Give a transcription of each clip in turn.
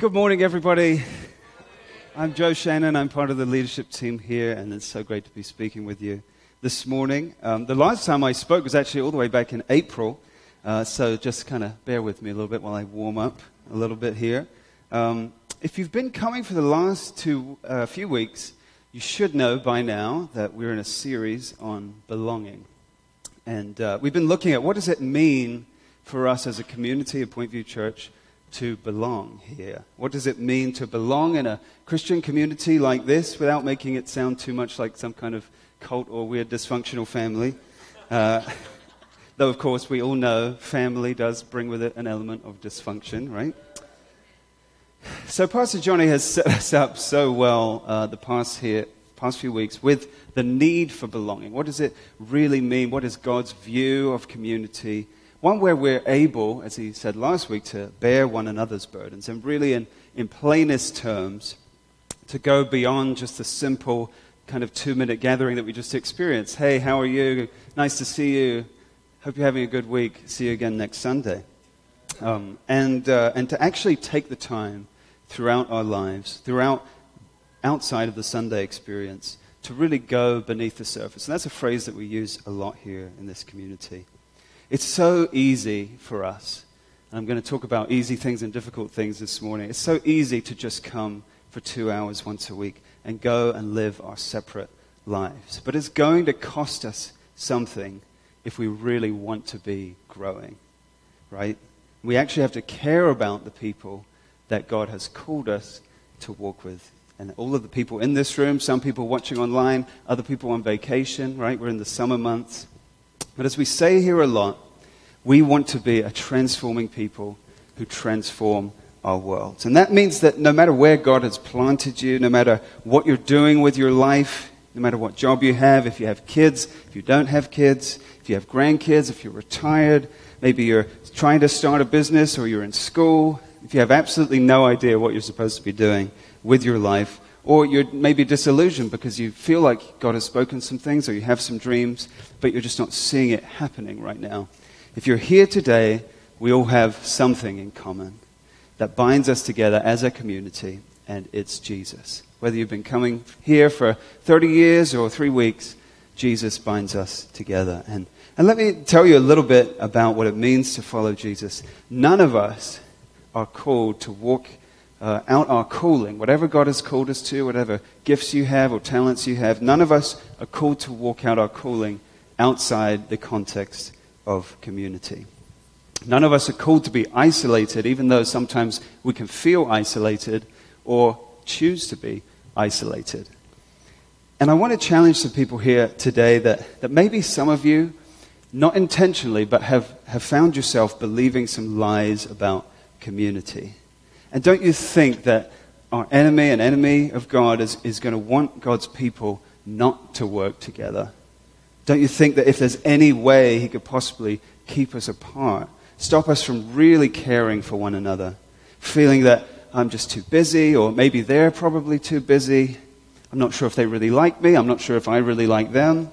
Good morning, everybody. I'm Joe Shannon. I'm part of the leadership team here, and it's so great to be speaking with you this morning. Um, the last time I spoke was actually all the way back in April, uh, so just kind of bear with me a little bit while I warm up a little bit here. Um, if you've been coming for the last two uh, few weeks, you should know by now that we're in a series on belonging, and uh, we've been looking at what does it mean for us as a community at Point View Church to belong here? What does it mean to belong in a Christian community like this without making it sound too much like some kind of cult or weird dysfunctional family? Uh, though, of course, we all know family does bring with it an element of dysfunction, right? So, Pastor Johnny has set us up so well uh, the past, here, past few weeks with the need for belonging. What does it really mean? What is God's view of community? One where we're able, as he said last week, to bear one another's burdens and really, in, in plainest terms, to go beyond just the simple kind of two minute gathering that we just experienced. Hey, how are you? Nice to see you. Hope you're having a good week. See you again next Sunday. Um, and, uh, and to actually take the time throughout our lives, throughout outside of the Sunday experience, to really go beneath the surface. And that's a phrase that we use a lot here in this community. It's so easy for us. I'm going to talk about easy things and difficult things this morning. It's so easy to just come for two hours once a week and go and live our separate lives. But it's going to cost us something if we really want to be growing, right? We actually have to care about the people that God has called us to walk with. And all of the people in this room, some people watching online, other people on vacation, right? We're in the summer months. But as we say here a lot, we want to be a transforming people who transform our world. And that means that no matter where God has planted you, no matter what you're doing with your life, no matter what job you have, if you have kids, if you don't have kids, if you have grandkids, if you're retired, maybe you're trying to start a business or you're in school, if you have absolutely no idea what you're supposed to be doing with your life, or you're maybe disillusioned because you feel like God has spoken some things or you have some dreams, but you're just not seeing it happening right now. If you're here today, we all have something in common that binds us together as a community, and it's Jesus. Whether you've been coming here for 30 years or three weeks, Jesus binds us together. And, and let me tell you a little bit about what it means to follow Jesus. None of us are called to walk uh, out our calling, whatever God has called us to, whatever gifts you have or talents you have, none of us are called to walk out our calling outside the context of community. None of us are called to be isolated, even though sometimes we can feel isolated or choose to be isolated. And I want to challenge some people here today that, that maybe some of you, not intentionally, but have, have found yourself believing some lies about community. And don't you think that our enemy, an enemy of God, is, is going to want God's people not to work together? Don't you think that if there's any way he could possibly keep us apart, stop us from really caring for one another, feeling that I'm just too busy, or maybe they're probably too busy? I'm not sure if they really like me. I'm not sure if I really like them.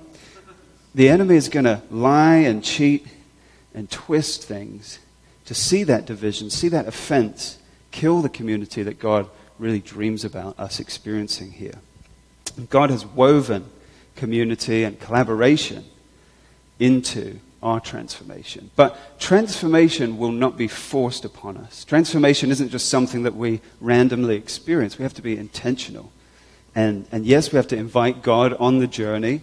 The enemy is going to lie and cheat and twist things to see that division, see that offense kill the community that God really dreams about us experiencing here. God has woven community and collaboration into our transformation. But transformation will not be forced upon us. Transformation isn't just something that we randomly experience, we have to be intentional. And, and yes, we have to invite God on the journey,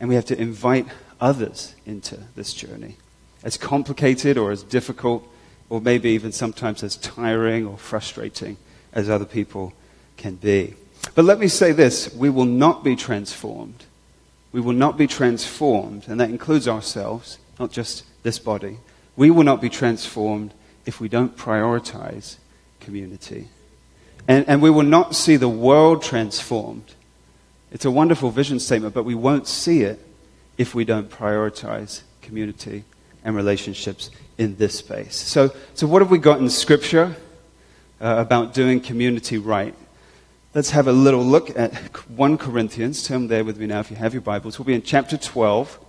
and we have to invite others into this journey. As complicated or as difficult or maybe even sometimes as tiring or frustrating as other people can be. But let me say this we will not be transformed. We will not be transformed, and that includes ourselves, not just this body. We will not be transformed if we don't prioritize community. And, and we will not see the world transformed. It's a wonderful vision statement, but we won't see it if we don't prioritize community and relationships in this space. So, so what have we got in Scripture uh, about doing community right? Let's have a little look at 1 Corinthians. Turn there with me now if you have your Bibles. We'll be in chapter 12,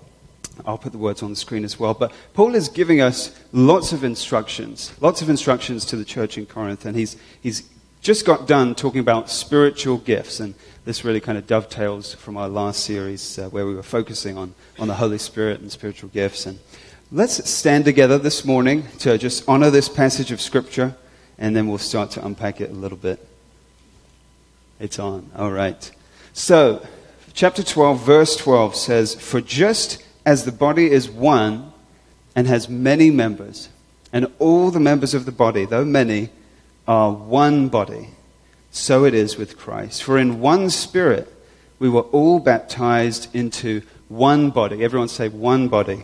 I'll put the words on the screen as well. But Paul is giving us lots of instructions, lots of instructions to the church in Corinth. And he's, he's just got done talking about spiritual gifts. And this really kind of dovetails from our last series uh, where we were focusing on, on the Holy Spirit and spiritual gifts. And let's stand together this morning to just honor this passage of Scripture. And then we'll start to unpack it a little bit. It's on. All right. So, chapter 12, verse 12 says, For just as the body is one and has many members, and all the members of the body, though many, are one body, so it is with Christ. For in one spirit we were all baptized into one body. Everyone say, one body.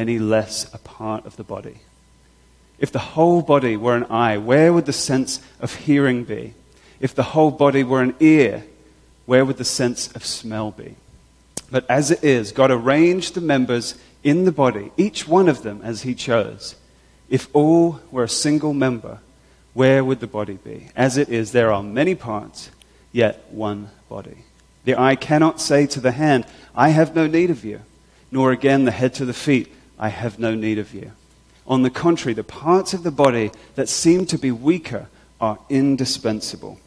any less a part of the body. If the whole body were an eye, where would the sense of hearing be? If the whole body were an ear, where would the sense of smell be? But as it is, God arranged the members in the body, each one of them as He chose. If all were a single member, where would the body be? As it is, there are many parts, yet one body. The eye cannot say to the hand, I have no need of you, nor again the head to the feet, I have no need of you. On the contrary, the parts of the body that seem to be weaker are indispensable.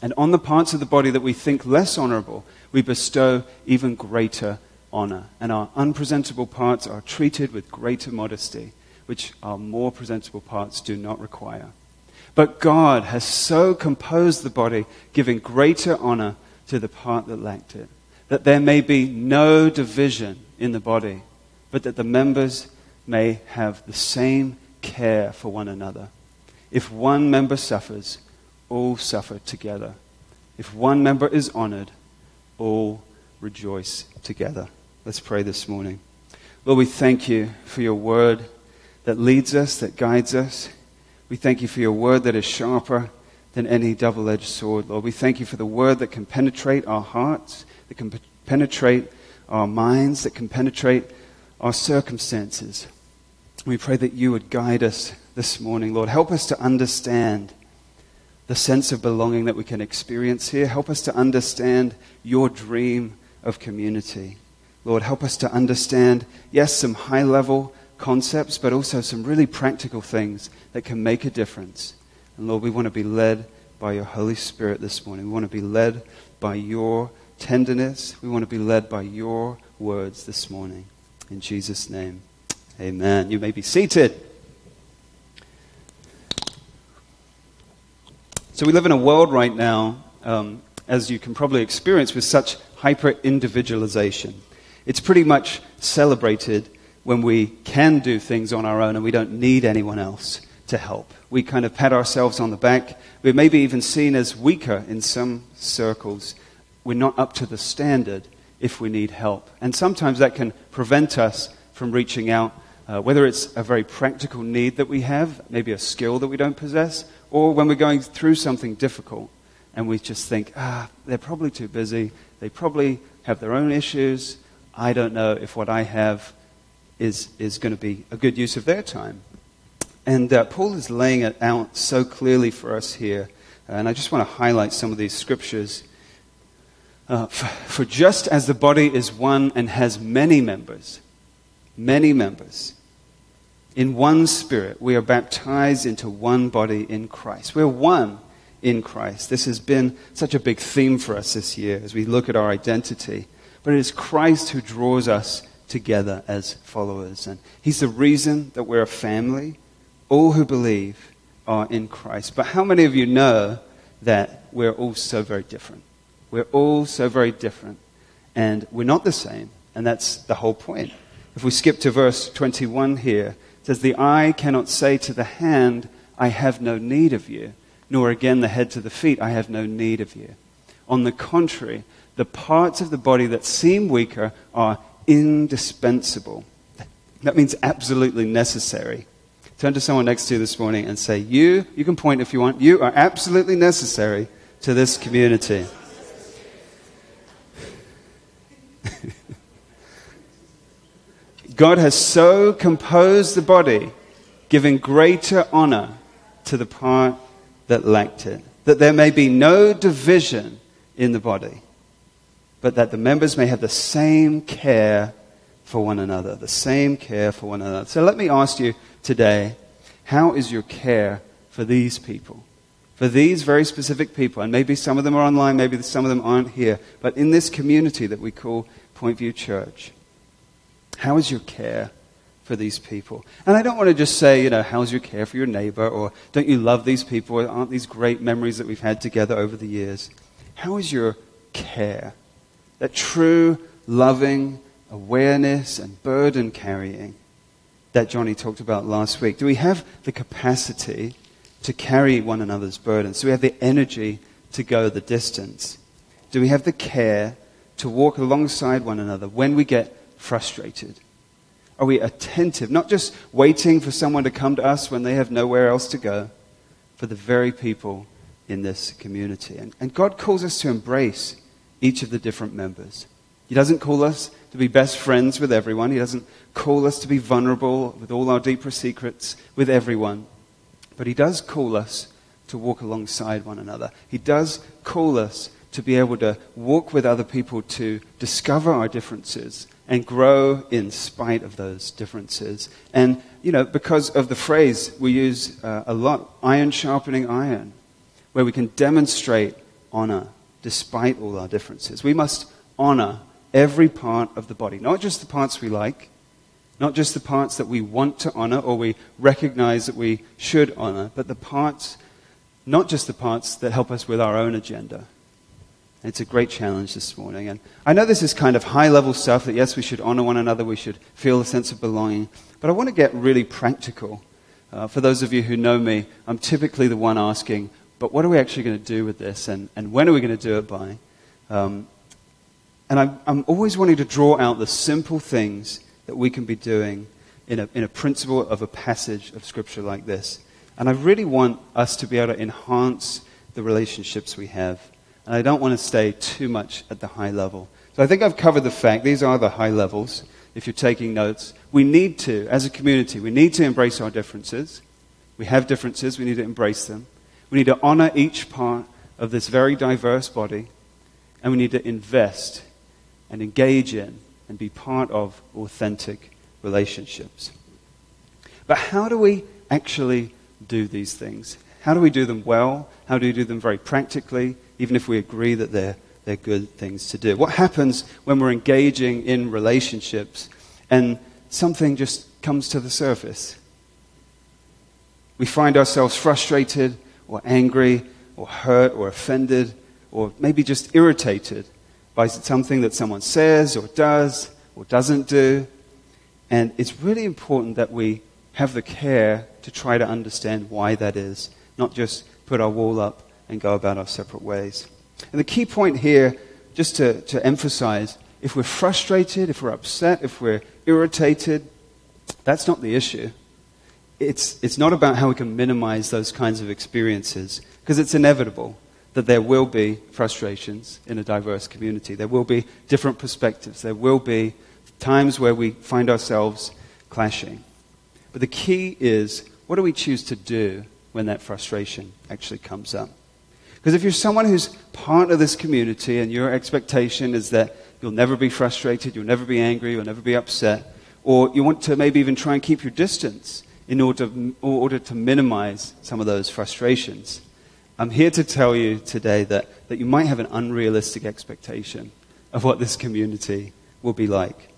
And on the parts of the body that we think less honorable, we bestow even greater honor. And our unpresentable parts are treated with greater modesty, which our more presentable parts do not require. But God has so composed the body, giving greater honor to the part that lacked it, that there may be no division in the body, but that the members may have the same care for one another. If one member suffers, all suffer together. If one member is honored, all rejoice together. Let's pray this morning. Lord, we thank you for your word that leads us, that guides us. We thank you for your word that is sharper than any double edged sword, Lord. We thank you for the word that can penetrate our hearts, that can penetrate our minds, that can penetrate our circumstances. We pray that you would guide us this morning, Lord. Help us to understand the sense of belonging that we can experience here. Help us to understand your dream of community. Lord, help us to understand, yes, some high level concepts, but also some really practical things that can make a difference. And Lord, we want to be led by your Holy Spirit this morning. We want to be led by your tenderness. We want to be led by your words this morning. In Jesus' name, amen. You may be seated. So we live in a world right now, um, as you can probably experience, with such hyper individualization. It's pretty much celebrated when we can do things on our own and we don't need anyone else to help. We kind of pat ourselves on the back. We're maybe even seen as weaker in some circles. We're not up to the standard if we need help. And sometimes that can prevent us from reaching out, uh, whether it's a very practical need that we have, maybe a skill that we don't possess, or when we're going through something difficult and we just think, ah, they're probably too busy. They probably have their own issues. I don't know if what I have is, is going to be a good use of their time. And uh, Paul is laying it out so clearly for us here. And I just want to highlight some of these scriptures. Uh, for, for just as the body is one and has many members, many members, in one spirit, we are baptized into one body in Christ. We're one in Christ. This has been such a big theme for us this year as we look at our identity. But it is Christ who draws us together as followers. And He's the reason that we're a family. All who believe are in Christ. But how many of you know that we're all so very different? We're all so very different. And we're not the same. And that's the whole point. If we skip to verse 21 here, it says, The eye cannot say to the hand, I have no need of you, nor again the head to the feet, I have no need of you. On the contrary, the parts of the body that seem weaker are indispensable. That means absolutely necessary. Turn to someone next to you this morning and say, You, you can point if you want, you are absolutely necessary to this community. God has so composed the body, giving greater honor to the part that lacked it, that there may be no division in the body, but that the members may have the same care for one another, the same care for one another. So let me ask you today how is your care for these people? For these very specific people, and maybe some of them are online, maybe some of them aren't here, but in this community that we call Point View Church, how is your care for these people? And I don't want to just say, you know, how's your care for your neighbor, or don't you love these people, aren't these great memories that we've had together over the years? How is your care? That true, loving awareness and burden carrying that Johnny talked about last week. Do we have the capacity to carry one another's burdens? Do we have the energy to go the distance? Do we have the care to walk alongside one another when we get frustrated? Are we attentive, not just waiting for someone to come to us when they have nowhere else to go, for the very people in this community? And, and God calls us to embrace each of the different members. He doesn't call us to be best friends with everyone. He doesn't call us to be vulnerable with all our deeper secrets with everyone. But He does call us to walk alongside one another. He does call us to be able to walk with other people to discover our differences and grow in spite of those differences. And, you know, because of the phrase we use uh, a lot, iron sharpening iron, where we can demonstrate honor despite all our differences. We must honor every part of the body, not just the parts we like, not just the parts that we want to honor or we recognize that we should honor, but the parts, not just the parts that help us with our own agenda. It's a great challenge this morning. And I know this is kind of high level stuff that, yes, we should honor one another, we should feel a sense of belonging. But I want to get really practical. Uh, for those of you who know me, I'm typically the one asking, but what are we actually going to do with this? And, and when are we going to do it by? Um, and I'm, I'm always wanting to draw out the simple things that we can be doing in a, in a principle of a passage of Scripture like this. And I really want us to be able to enhance the relationships we have. And I don't want to stay too much at the high level. So I think I've covered the fact, these are the high levels, if you're taking notes. We need to, as a community, we need to embrace our differences. We have differences, we need to embrace them. We need to honor each part of this very diverse body. And we need to invest and engage in and be part of authentic relationships. But how do we actually do these things? How do we do them well? How do we do them very practically, even if we agree that they're, they're good things to do? What happens when we're engaging in relationships and something just comes to the surface? We find ourselves frustrated or angry or hurt or offended or maybe just irritated by something that someone says or does or doesn't do. And it's really important that we have the care to try to understand why that is, not just put our wall up and go about our separate ways. And the key point here, just to, to emphasize, if we're frustrated, if we're upset, if we're irritated, that's not the issue. It's, it's not about how we can minimize those kinds of experiences, because it's inevitable that there will be frustrations in a diverse community. There will be different perspectives. There will be times where we find ourselves clashing. But the key is what do we choose to do when that frustration actually comes up? Because if you're someone who's part of this community and your expectation is that you'll never be frustrated, you'll never be angry, you'll never be upset, or you want to maybe even try and keep your distance in order, in order to minimize some of those frustrations, I'm here to tell you today that, that you might have an unrealistic expectation of what this community will be like.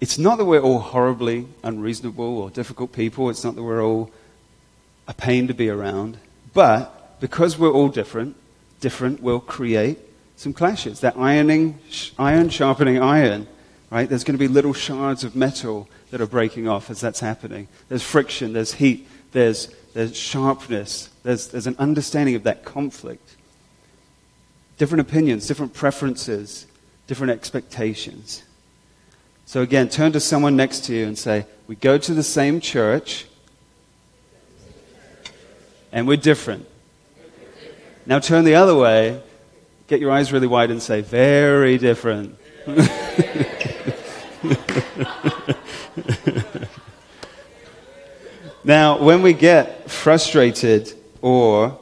It's not that we're all horribly unreasonable or difficult people. It's not that we're all a pain to be around. But because we're all different, different will create some clashes. That ironing, iron sharpening iron, right? There's going to be little shards of metal that are breaking off as that's happening. There's friction, there's heat, there's there's sharpness, there's, there's an understanding of that conflict. Different opinions, different preferences, different expectations. So again, turn to someone next to you and say, We go to the same church, and we're different. Now turn the other way, get your eyes really wide, and say, Very different. now, when we get frustrated or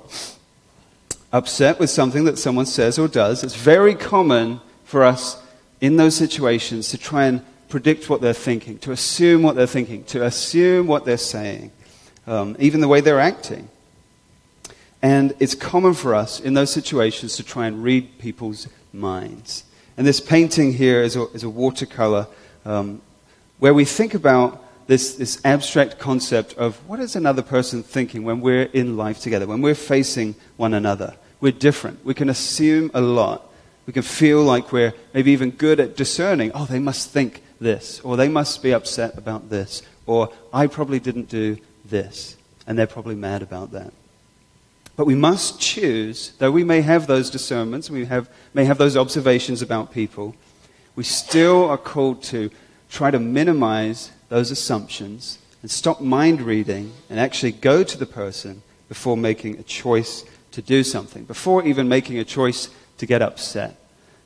upset with something that someone says or does, it's very common for us in those situations to try and predict what they're thinking, to assume what they're thinking, to assume what they're saying, um, even the way they're acting. And it's common for us in those situations to try and read people's minds. And this painting here is a, is a watercolor um, where we think about this, this abstract concept of what is another person thinking when we're in life together, when we're facing one another. We're different. We can assume a lot. We can feel like we're maybe even good at discerning, oh, they must think this, or they must be upset about this, or I probably didn't do this, and they're probably mad about that. But we must choose, though we may have those discernments, we have, may have those observations about people, we still are called to try to minimize those assumptions and stop mind reading and actually go to the person before making a choice to do something, before even making a choice to get upset.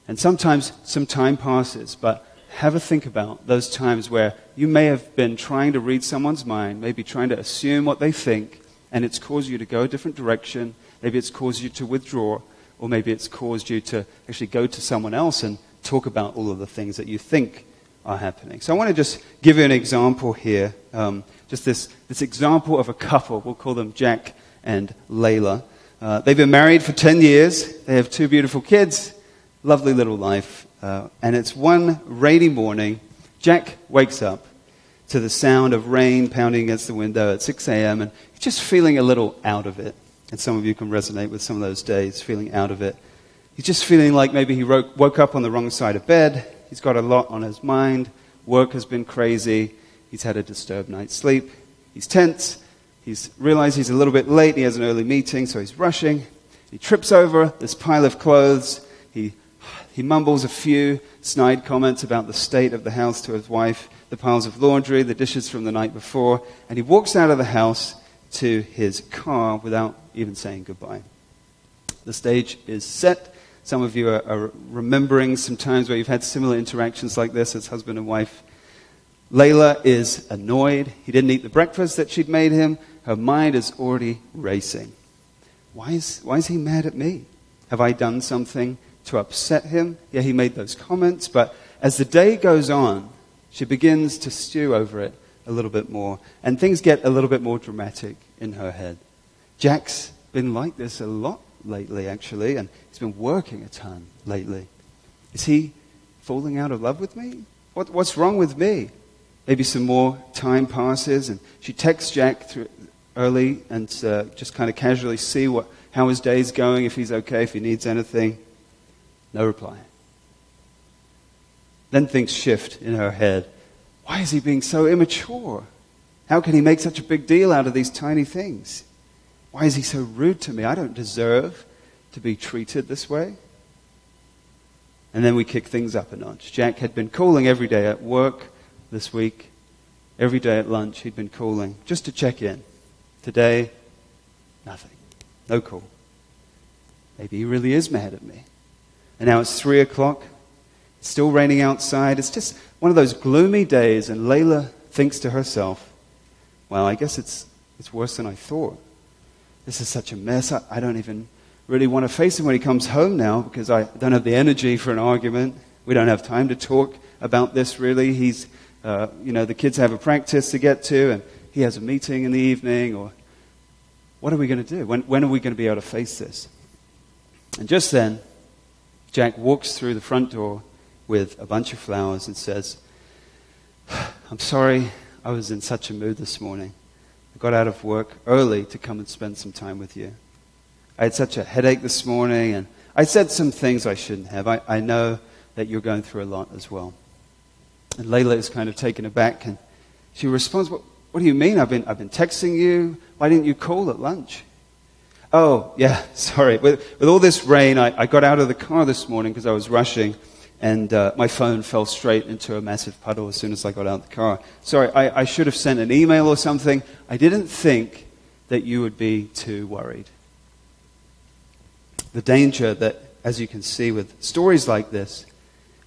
And sometimes some time passes, but have a think about those times where you may have been trying to read someone's mind, maybe trying to assume what they think, and it's caused you to go a different direction. Maybe it's caused you to withdraw, or maybe it's caused you to actually go to someone else and talk about all of the things that you think are happening. So I want to just give you an example here. Um, just this, this example of a couple. We'll call them Jack and Layla. Uh, they've been married for 10 years. They have two beautiful kids. Lovely little life. Uh, and it's one rainy morning. Jack wakes up to the sound of rain pounding against the window at 6 a.m. and just feeling a little out of it. And some of you can resonate with some of those days, feeling out of it. He's just feeling like maybe he woke up on the wrong side of bed. He's got a lot on his mind. Work has been crazy. He's had a disturbed night's sleep. He's tense. He's realized he's a little bit late. He has an early meeting, so he's rushing. He trips over this pile of clothes. He, he mumbles a few snide comments about the state of the house to his wife, the piles of laundry, the dishes from the night before, and he walks out of the house to his car without even saying goodbye. The stage is set. Some of you are, are, remembering some times where you've had similar interactions like this as husband and wife. Layla is annoyed. He didn't eat the breakfast that she'd made him. Her mind is already racing. Why is, why is he mad at me? Have I done something to upset him? Yeah, he made those comments, but as the day goes on, she begins to stew over it a little bit more, and things get a little bit more dramatic in her head. Jack's been like this a lot lately, actually, and he's been working a ton lately. Is he falling out of love with me? What, what's wrong with me? Maybe some more time passes, and she texts Jack early and uh, just kind of casually see what, how his day's going, if he's okay, if he needs anything. No reply. Then things shift in her head. Why is he being so immature? How can he make such a big deal out of these tiny things? Why is he so rude to me? I don't deserve to be treated this way. And then we kick things up a notch. Jack had been calling every day at work this week. Every day at lunch, he'd been calling just to check in. Today, nothing. No call. Maybe he really is mad at me. And now it's 3 o'clock. It's still raining outside. It's just one of those gloomy days, and Layla thinks to herself, well, I guess it's, it's worse than I thought this is such a mess. I, I don't even really want to face him when he comes home now because I don't have the energy for an argument. We don't have time to talk about this really. He's, uh, you know, the kids have a practice to get to and he has a meeting in the evening or what are we going to do? When, when are we going to be able to face this? And just then, Jack walks through the front door with a bunch of flowers and says, I'm sorry I was in such a mood this morning. I got out of work early to come and spend some time with you. I had such a headache this morning, and I said some things I shouldn't have. I, I know that you're going through a lot as well. And Layla is kind of taken aback, and she responds, What, what do you mean? I've been, I've been texting you. Why didn't you call at lunch? Oh, yeah, sorry. With, with all this rain, I, I got out of the car this morning because I was rushing, and uh, my phone fell straight into a massive puddle as soon as I got out of the car. Sorry, I, I should have sent an email or something. I didn't think that you would be too worried. The danger that, as you can see with stories like this,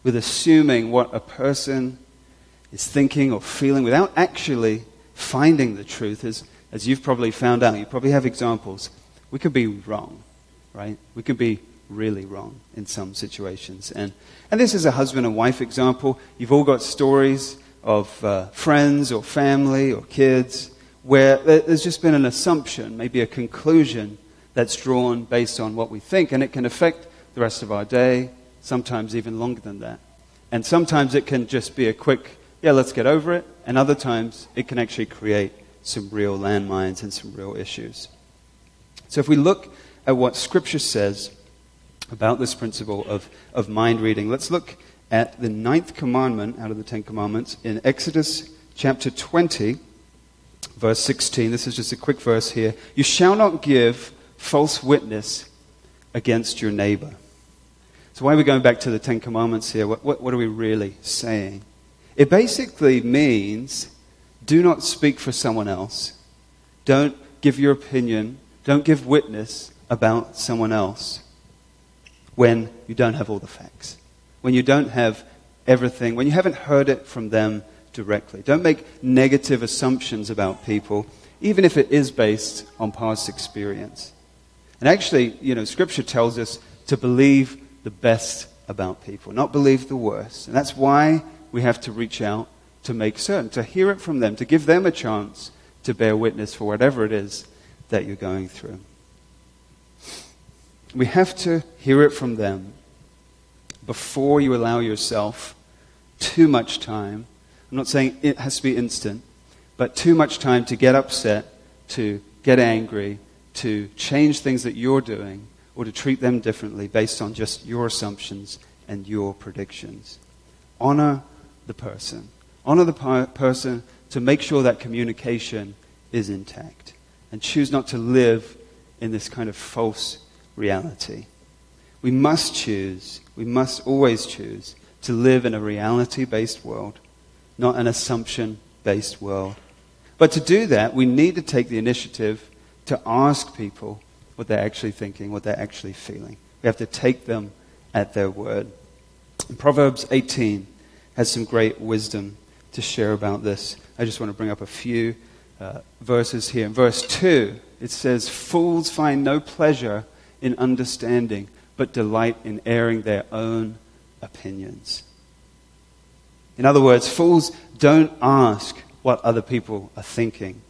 with assuming what a person is thinking or feeling without actually finding the truth is, as you've probably found out, you probably have examples, we could be wrong, right? We could be really wrong in some situations. And, and this is a husband and wife example. You've all got stories of uh, friends or family or kids where there's just been an assumption, maybe a conclusion that's drawn based on what we think, and it can affect the rest of our day, sometimes even longer than that. And sometimes it can just be a quick, yeah, let's get over it, and other times it can actually create some real landmines and some real issues. So if we look at what Scripture says about this principle of, of mind reading, let's look at the ninth commandment out of the Ten Commandments in Exodus chapter 20, verse 16. This is just a quick verse here. You shall not give false witness against your neighbor. So, why are we going back to the Ten Commandments here? What, what, what, are we really saying? It basically means do not speak for someone else. Don't give your opinion. Don't give witness about someone else when you don't have all the facts, when you don't have everything, when you haven't heard it from them directly. Don't make negative assumptions about people, even if it is based on past experience. And actually, you know, Scripture tells us to believe the best about people, not believe the worst. And that's why we have to reach out to make certain, to hear it from them, to give them a chance to bear witness for whatever it is that you're going through. We have to hear it from them before you allow yourself too much time. I'm not saying it has to be instant, but too much time to get upset, to get angry, to change things that you're doing or to treat them differently based on just your assumptions and your predictions. Honor the person. Honor the person to make sure that communication is intact. And choose not to live in this kind of false reality. We must choose, we must always choose to live in a reality based world, not an assumption based world. But to do that, we need to take the initiative to ask people what they're actually thinking, what they're actually feeling. We have to take them at their word. Proverbs 18 has some great wisdom to share about this. I just want to bring up a few uh, verses here. In verse 2, it says, Fools find no pleasure in understanding, but delight in airing their own opinions. In other words, fools don't ask what other people are thinking.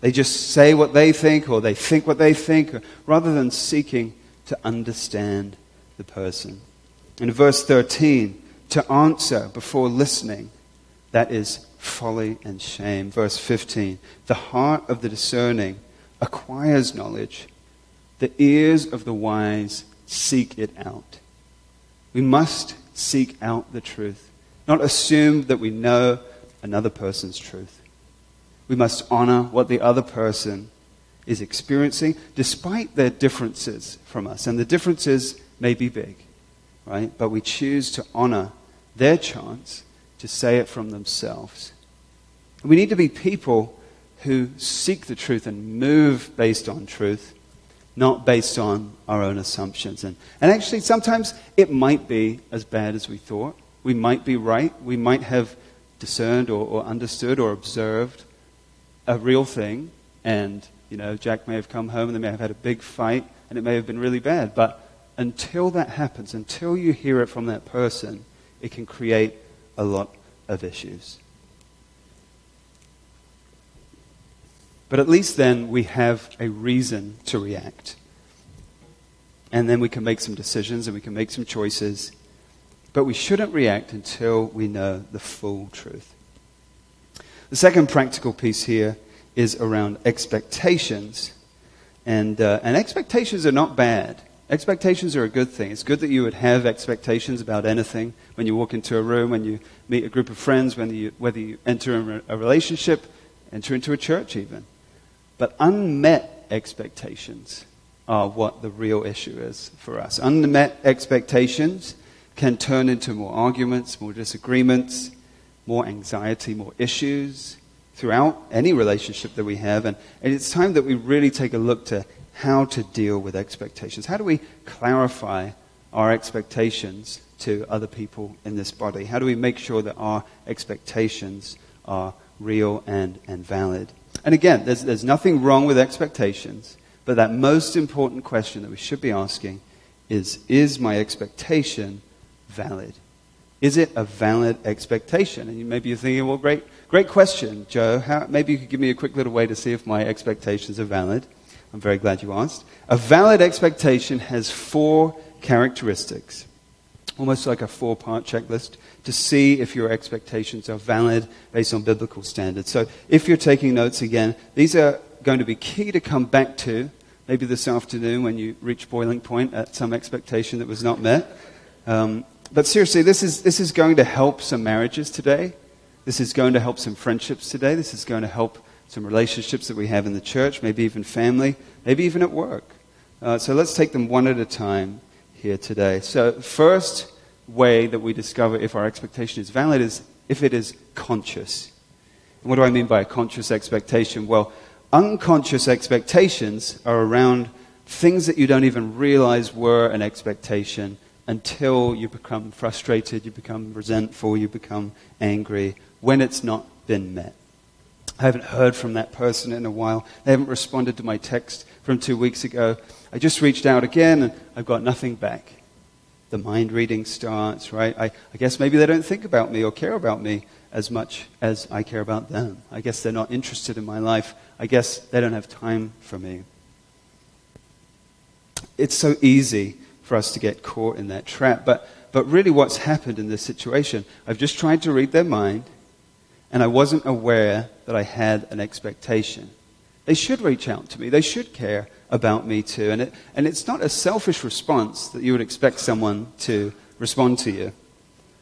They just say what they think or they think what they think rather than seeking to understand the person. In verse 13, to answer before listening, that is folly and shame. Verse 15, the heart of the discerning acquires knowledge, the ears of the wise seek it out. We must seek out the truth, not assume that we know another person's truth. We must honor what the other person is experiencing, despite their differences from us. And the differences may be big, right? But we choose to honor their chance to say it from themselves. We need to be people who seek the truth and move based on truth, not based on our own assumptions. And, and actually, sometimes it might be as bad as we thought. We might be right. We might have discerned or, or understood or observed a real thing, and you know, Jack may have come home and they may have had a big fight, and it may have been really bad. But until that happens, until you hear it from that person, it can create a lot of issues. But at least then we have a reason to react. And then we can make some decisions and we can make some choices. But we shouldn't react until we know the full truth. The second practical piece here is around expectations. And, uh, and expectations are not bad. Expectations are a good thing. It's good that you would have expectations about anything when you walk into a room, when you meet a group of friends, when you, whether you enter a relationship, enter into a church even. But unmet expectations are what the real issue is for us. Unmet expectations can turn into more arguments, more disagreements, more anxiety, more issues throughout any relationship that we have. And, and it's time that we really take a look to how to deal with expectations. How do we clarify our expectations to other people in this body? How do we make sure that our expectations are real and, and valid? And again, there's, there's nothing wrong with expectations, but that most important question that we should be asking is Is my expectation valid? Is it a valid expectation? And maybe you're thinking, well, great, great question, Joe. How, maybe you could give me a quick little way to see if my expectations are valid. I'm very glad you asked. A valid expectation has four characteristics, almost like a four part checklist to see if your expectations are valid based on biblical standards. So if you're taking notes again, these are going to be key to come back to maybe this afternoon when you reach boiling point at some expectation that was not met. Um, but seriously, this is, this is going to help some marriages today. This is going to help some friendships today. This is going to help some relationships that we have in the church, maybe even family, maybe even at work. Uh, so let's take them one at a time here today. So, first way that we discover if our expectation is valid is if it is conscious. And what do I mean by a conscious expectation? Well, unconscious expectations are around things that you don't even realize were an expectation until you become frustrated, you become resentful, you become angry when it's not been met. I haven't heard from that person in a while. They haven't responded to my text from two weeks ago. I just reached out again and I've got nothing back. The mind reading starts, right? I, I guess maybe they don't think about me or care about me as much as I care about them. I guess they're not interested in my life. I guess they don't have time for me. It's so easy for us to get caught in that trap. But, but really, what's happened in this situation, I've just tried to read their mind and I wasn't aware that I had an expectation. They should reach out to me. They should care about me too. And, it, and it's not a selfish response that you would expect someone to respond to you.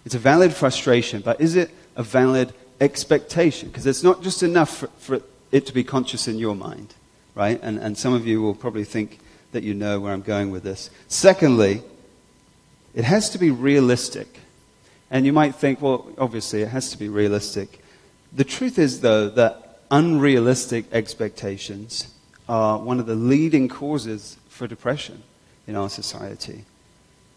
It's a valid frustration, but is it a valid expectation? Because it's not just enough for, for, it to be conscious in your mind, right? And, and some of you will probably think that you know where I'm going with this. Secondly, it has to be realistic. And you might think, well, obviously, it has to be realistic. The truth is, though, that unrealistic expectations are one of the leading causes for depression in our society.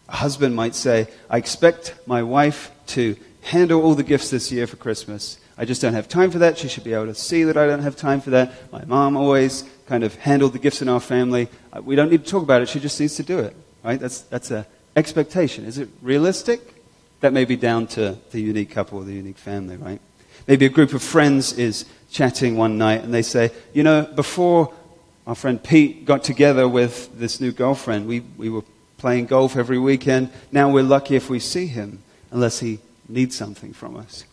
A husband might say, I expect my wife to handle all the gifts this year for Christmas. I just don't have time for that. She should be able to see that I don't have time for that. My mom always kind of handled the gifts in our family. Uh, we don't need to talk about it. She just needs to do it. Right? That's, that's an expectation. Is it realistic? That may be down to the unique couple or the unique family, right? Maybe a group of friends is chatting one night and they say, You know, before our friend Pete got together with this new girlfriend, we, we were playing golf every weekend. Now we're lucky if we see him, unless he needs something from us.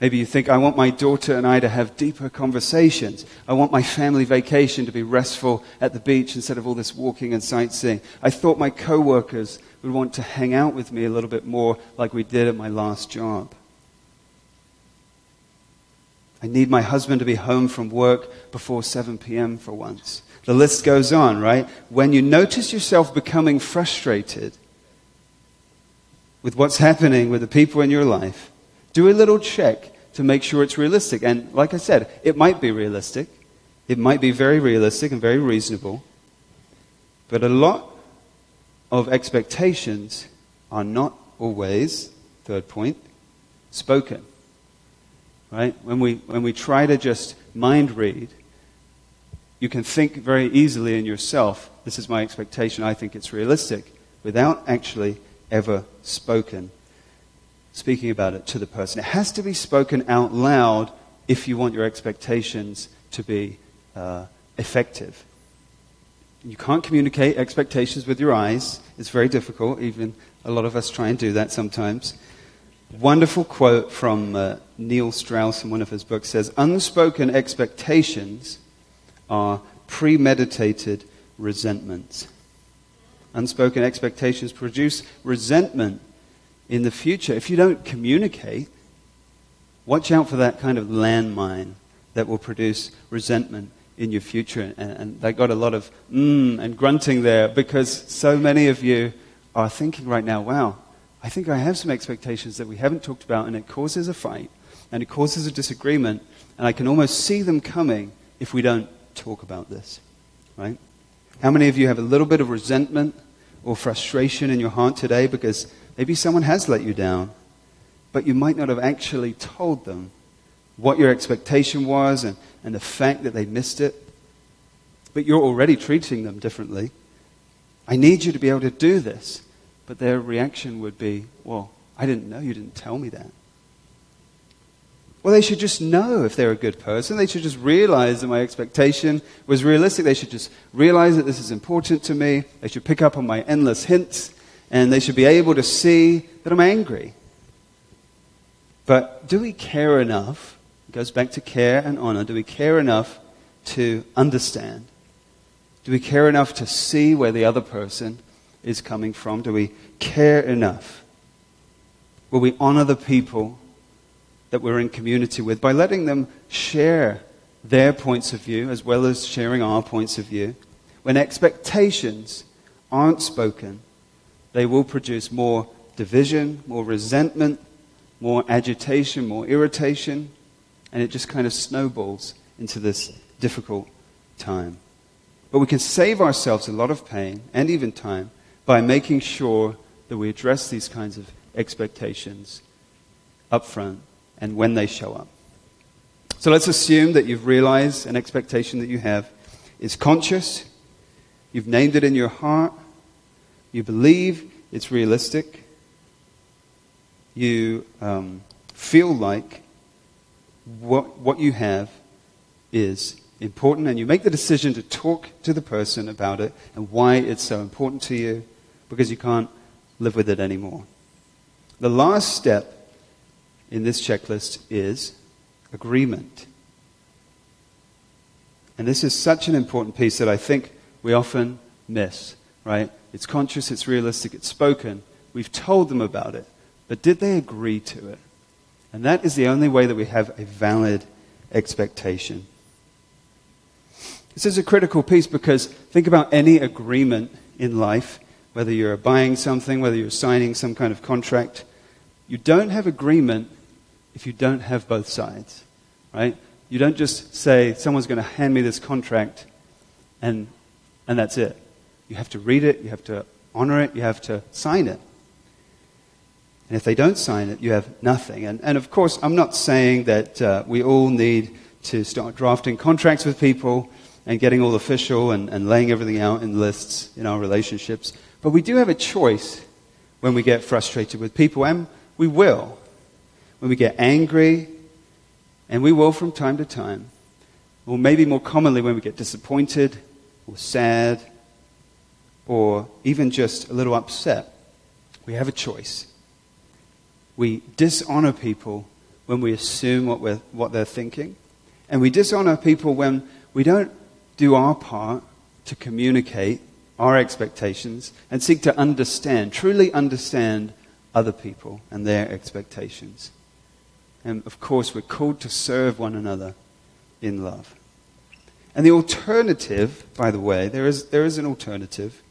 Maybe you think, I want my daughter and I to have deeper conversations. I want my family vacation to be restful at the beach instead of all this walking and sightseeing. I thought my coworkers would want to hang out with me a little bit more like we did at my last job. I need my husband to be home from work before 7 p.m. for once. The list goes on, right? When you notice yourself becoming frustrated with what's happening with the people in your life, do a little check to make sure it's realistic. And like I said, it might be realistic. It might be very realistic and very reasonable. But a lot of expectations are not always, third point, spoken. Right? When we, when we try to just mind read, you can think very easily in yourself, this is my expectation, I think it's realistic, without actually ever spoken, speaking about it to the person. It has to be spoken out loud if you want your expectations to be uh, effective. You can't communicate expectations with your eyes. It's very difficult. Even a lot of us try and do that sometimes. Wonderful quote from uh, Neil Strauss in one of his books says, Unspoken expectations are premeditated resentments. Unspoken expectations produce resentment in the future. If you don't communicate, watch out for that kind of landmine that will produce resentment in your future. And, and they got a lot of mmm and grunting there because so many of you are thinking right now, wow, I think I have some expectations that we haven't talked about, and it causes a fight, and it causes a disagreement, and I can almost see them coming if we don't talk about this, right? How many of you have a little bit of resentment or frustration in your heart today because maybe someone has let you down, but you might not have actually told them what your expectation was and, and the fact that they missed it, but you're already treating them differently. I need you to be able to do this. But their reaction would be, Well, I didn't know. You didn't tell me that. Well, they should just know if they're a good person. They should just realize that my expectation was realistic. They should just realize that this is important to me. They should pick up on my endless hints. And they should be able to see that I'm angry. But do we care enough? It goes back to care and honor. Do we care enough to understand? Do we care enough to see where the other person is coming from? Do we care enough? Will we honor the people that we're in community with by letting them share their points of view as well as sharing our points of view? When expectations aren't spoken, they will produce more division, more resentment, more agitation, more irritation, and it just kind of snowballs into this difficult time. But we can save ourselves a lot of pain and even time by making sure that we address these kinds of expectations up front and when they show up. So let's assume that you've realized an expectation that you have is conscious, you've named it in your heart, you believe it's realistic, you um, feel like what, what you have is important, and you make the decision to talk to the person about it and why it's so important to you because you can't live with it anymore. The last step in this checklist is agreement. And this is such an important piece that I think we often miss, right? It's conscious, it's realistic, it's spoken. We've told them about it. But did they agree to it? And that is the only way that we have a valid expectation. This is a critical piece because think about any agreement in life, whether you're buying something, whether you're signing some kind of contract. You don't have agreement if you don't have both sides, right? You don't just say, someone's going to hand me this contract and, and that's it. You have to read it, you have to honor it, you have to sign it. And if they don't sign it, you have nothing. And, and of course, I'm not saying that uh, we all need to start drafting contracts with people and getting all official and, and laying everything out in lists in our relationships. But we do have a choice when we get frustrated with people, and we will. When we get angry, and we will from time to time, or maybe more commonly when we get disappointed or sad or even just a little upset, we have a choice. We dishonor people when we assume what, what they're thinking, and we dishonor people when we don't do our part to communicate our expectations and seek to understand, truly understand other people and their expectations. And of course, we're called to serve one another in love. And the alternative, by the way, there is, there is an alternative.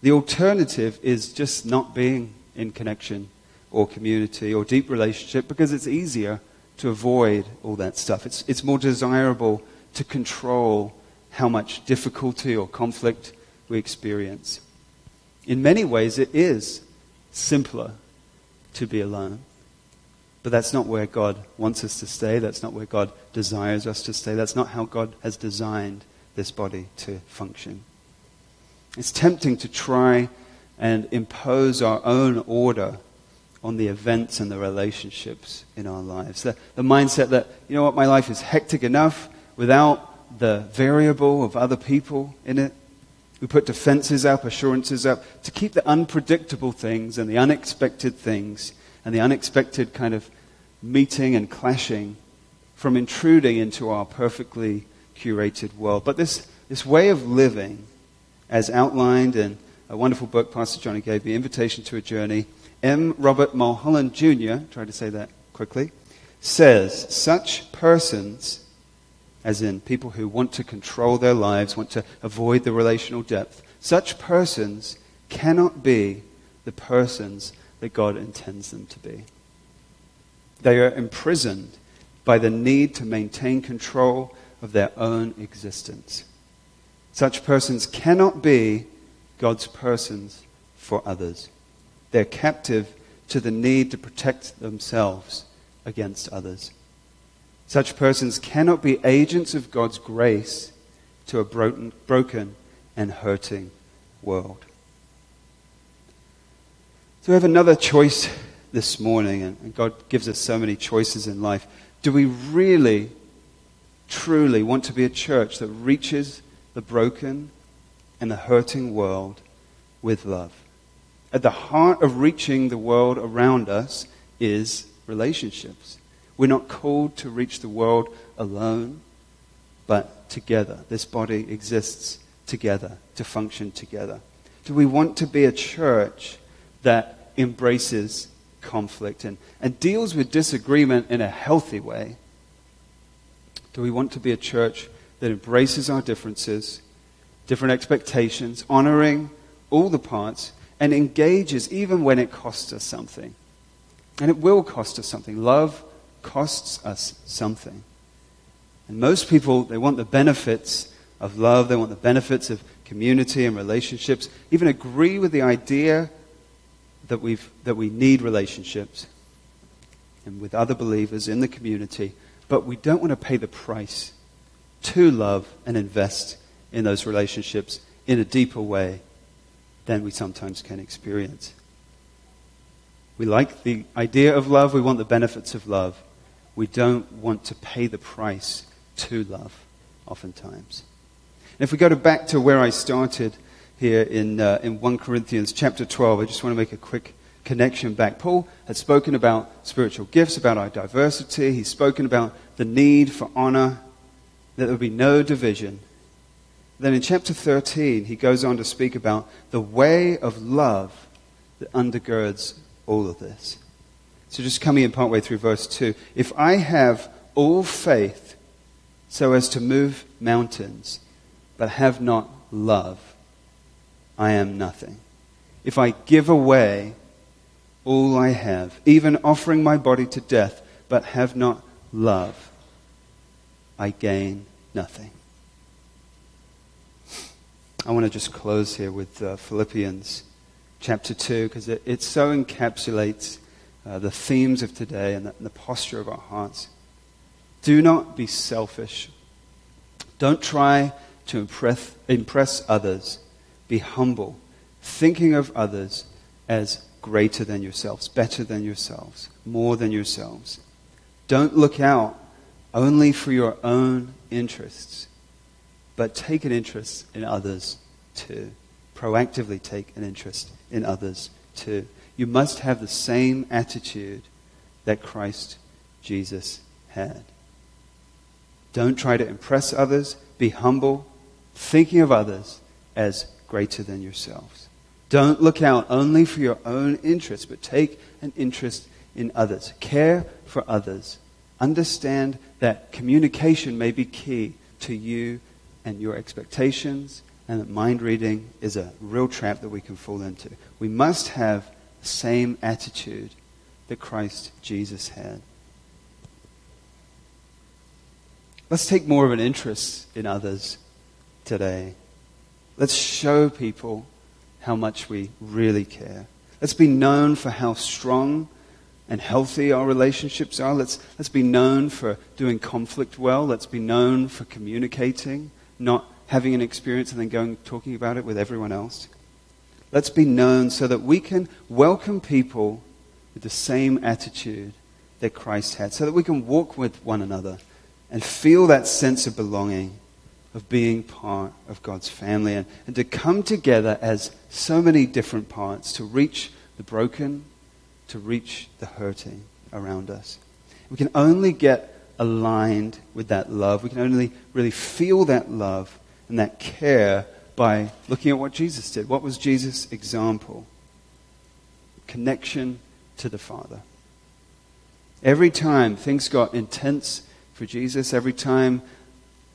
The alternative is just not being in connection or community or deep relationship because it's easier to avoid all that stuff. It's, it's more desirable to control how much difficulty or conflict we experience. In many ways, it is simpler to be alone. But that's not where God wants us to stay. That's not where God desires us to stay. That's not how God has designed this body to function. It's tempting to try and impose our own order on the events and the relationships in our lives. The, the mindset that, you know what, my life is hectic enough without the variable of other people in it. We put defenses up, assurances up to keep the unpredictable things and the unexpected things and the unexpected kind of meeting and clashing from intruding into our perfectly curated world. But this, this way of living, as outlined in a wonderful book Pastor Johnny gave me, Invitation to a Journey, M. Robert Mulholland Jr., try to say that quickly, says such persons as in people who want to control their lives, want to avoid the relational depth, such persons cannot be the persons that God intends them to be. They are imprisoned by the need to maintain control of their own existence. Such persons cannot be God's persons for others. They're captive to the need to protect themselves against others. Such persons cannot be agents of God's grace to a broken, and hurting world. So we have another choice this morning, and God gives us so many choices in life. Do we really, truly want to be a church that reaches the broken and the hurting world with love? At the heart of reaching the world around us is relationships. We're not called to reach the world alone, but together. This body exists together, to function together. Do we want to be a church that embraces conflict and, and deals with disagreement in a healthy way? Do we want to be a church that embraces our differences, different expectations, honoring all the parts, and engages even when it costs us something? And it will cost us something. Love costs us something. And most people, they want the benefits of love, they want the benefits of community and relationships, even agree with the idea that, we've, that we need relationships and with other believers in the community, but we don't want to pay the price to love and invest in those relationships in a deeper way than we sometimes can experience. We like the idea of love, we want the benefits of love. We don't want to pay the price to love, oftentimes. And if we go to back to where I started here in, uh, in 1 Corinthians chapter 12, I just want to make a quick connection back. Paul had spoken about spiritual gifts, about our diversity. He's spoken about the need for honor, that there would be no division. Then in chapter 13, he goes on to speak about the way of love that undergirds all of this. So just coming in partway through verse 2. If I have all faith so as to move mountains, but have not love, I am nothing. If I give away all I have, even offering my body to death, but have not love, I gain nothing. I want to just close here with uh, Philippians chapter 2 because it, it so encapsulates uh, the themes of today and the, and the posture of our hearts. Do not be selfish. Don't try to impress, impress others. Be humble, thinking of others as greater than yourselves, better than yourselves, more than yourselves. Don't look out only for your own interests, but take an interest in others too. Proactively take an interest in others too you must have the same attitude that Christ Jesus had. Don't try to impress others. Be humble, thinking of others as greater than yourselves. Don't look out only for your own interests, but take an interest in others. Care for others. Understand that communication may be key to you and your expectations, and that mind reading is a real trap that we can fall into. We must have same attitude that Christ Jesus had. Let's take more of an interest in others today. Let's show people how much we really care. Let's be known for how strong and healthy our relationships are. Let's, let's be known for doing conflict well. Let's be known for communicating, not having an experience and then going talking about it with everyone else. Let's be known so that we can welcome people with the same attitude that Christ had, so that we can walk with one another and feel that sense of belonging, of being part of God's family, and, and to come together as so many different parts to reach the broken, to reach the hurting around us. We can only get aligned with that love. We can only really feel that love and that care by looking at what Jesus did. What was Jesus' example? Connection to the Father. Every time things got intense for Jesus, every time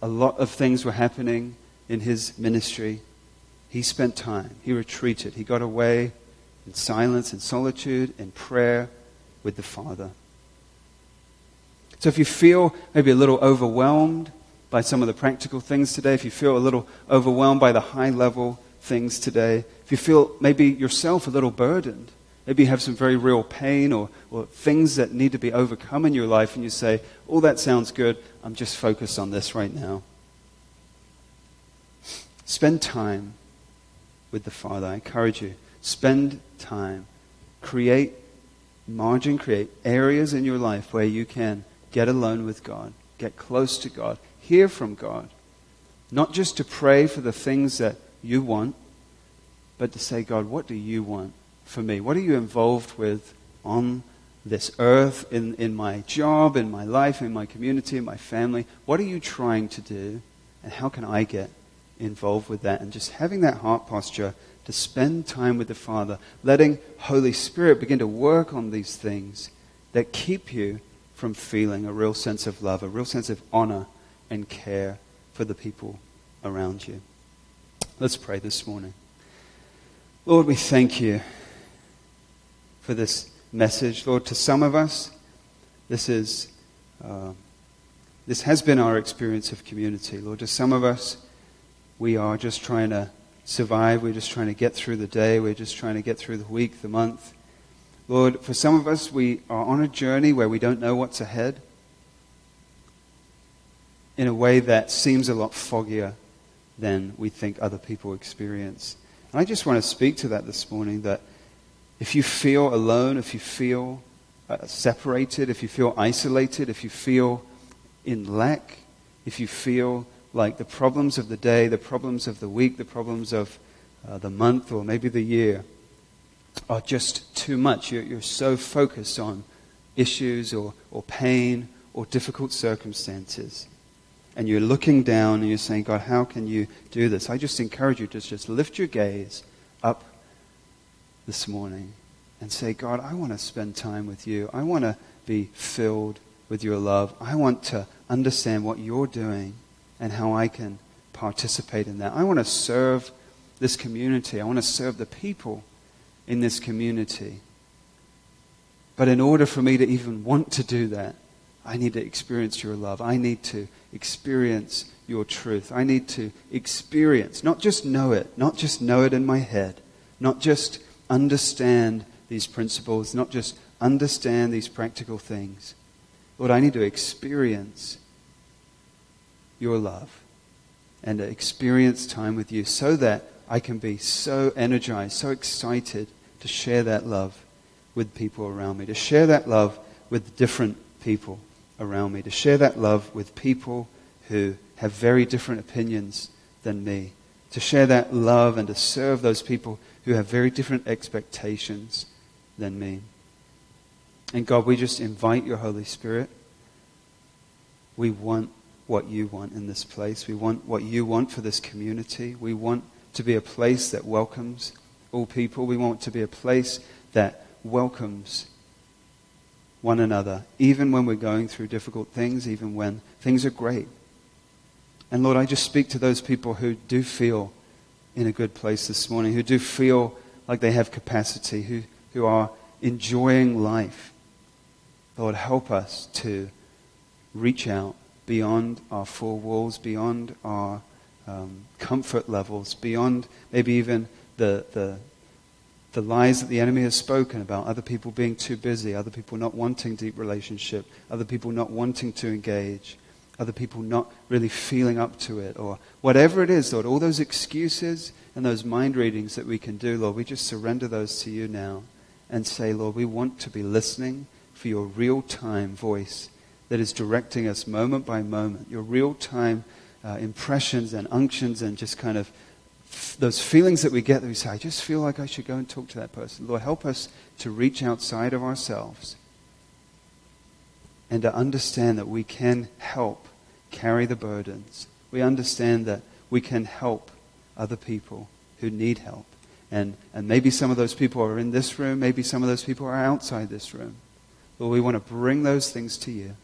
a lot of things were happening in his ministry, he spent time, he retreated, he got away in silence, in solitude, in prayer with the Father. So if you feel maybe a little overwhelmed by some of the practical things today, if you feel a little overwhelmed by the high level things today, if you feel maybe yourself a little burdened, maybe you have some very real pain or, or things that need to be overcome in your life, and you say, Oh, that sounds good, I'm just focused on this right now. Spend time with the Father. I encourage you. Spend time. Create margin, create areas in your life where you can get alone with God, get close to God, hear from God. Not just to pray for the things that you want, but to say, God, what do you want for me? What are you involved with on this earth, in, in my job, in my life, in my community, in my family? What are you trying to do? And how can I get involved with that? And just having that heart posture to spend time with the Father, letting Holy Spirit begin to work on these things that keep you from feeling a real sense of love, a real sense of honor and care for the people around you. Let's pray this morning. Lord, we thank you for this message. Lord, to some of us, this is. Uh, this has been our experience of community. Lord, to some of us, we are just trying to survive. We're just trying to get through the day. We're just trying to get through the week, the month. Lord, for some of us, we are on a journey where we don't know what's ahead in a way that seems a lot foggier than we think other people experience. And I just want to speak to that this morning that if you feel alone, if you feel uh, separated, if you feel isolated, if you feel in lack, if you feel like the problems of the day, the problems of the week, the problems of uh, the month, or maybe the year are just too much. You're, you're so focused on issues or, or pain or difficult circumstances and you're looking down and you're saying, God, how can you do this? I just encourage you to just lift your gaze up this morning and say, God, I want to spend time with you. I want to be filled with your love. I want to understand what you're doing and how I can participate in that. I want to serve this community. I want to serve the people in this community. But in order for me to even want to do that, I need to experience your love. I need to experience your truth. I need to experience, not just know it, not just know it in my head, not just understand these principles, not just understand these practical things. Lord, I need to experience your love and experience time with you so that I can be so energized, so excited to share that love with people around me, to share that love with different people around me, to share that love with people who have very different opinions than me, to share that love and to serve those people who have very different expectations than me. And God, we just invite your Holy Spirit. We want what you want in this place. We want what you want for this community. We want to be a place that welcomes all people. We want to be a place that welcomes one another, even when we're going through difficult things, even when things are great. And Lord, I just speak to those people who do feel in a good place this morning, who do feel like they have capacity, who, who are enjoying life. Lord, help us to reach out beyond our four walls, beyond our um, comfort levels, beyond maybe even the, the the lies that the enemy has spoken about other people being too busy, other people not wanting deep relationship, other people not wanting to engage, other people not really feeling up to it, or whatever it is, Lord, all those excuses and those mind readings that we can do, Lord, we just surrender those to you now and say, Lord, we want to be listening for your real time voice that is directing us moment by moment, your real time uh, impressions and unctions and just kind of those feelings that we get that we say, I just feel like I should go and talk to that person. Lord, help us to reach outside of ourselves and to understand that we can help carry the burdens. We understand that we can help other people who need help. And, and maybe some of those people are in this room, maybe some of those people are outside this room. Lord, we want to bring those things to you.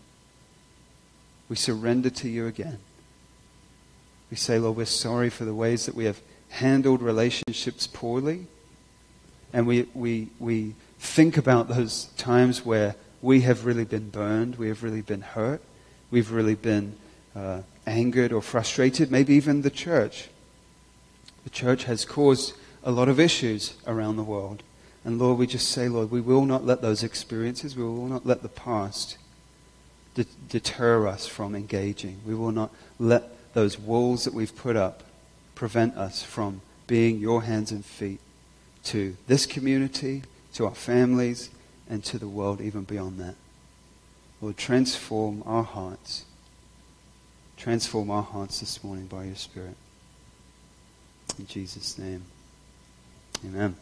We surrender to you again. We say, Lord, we're sorry for the ways that we have handled relationships poorly. And we, we, we think about those times where we have really been burned, we have really been hurt, we've really been uh, angered or frustrated, maybe even the church. The church has caused a lot of issues around the world. And Lord, we just say, Lord, we will not let those experiences, we will not let the past de- deter us from engaging. We will not let those walls that we've put up prevent us from being your hands and feet to this community, to our families, and to the world even beyond that. Lord, transform our hearts. Transform our hearts this morning by your Spirit. In Jesus' name. Amen.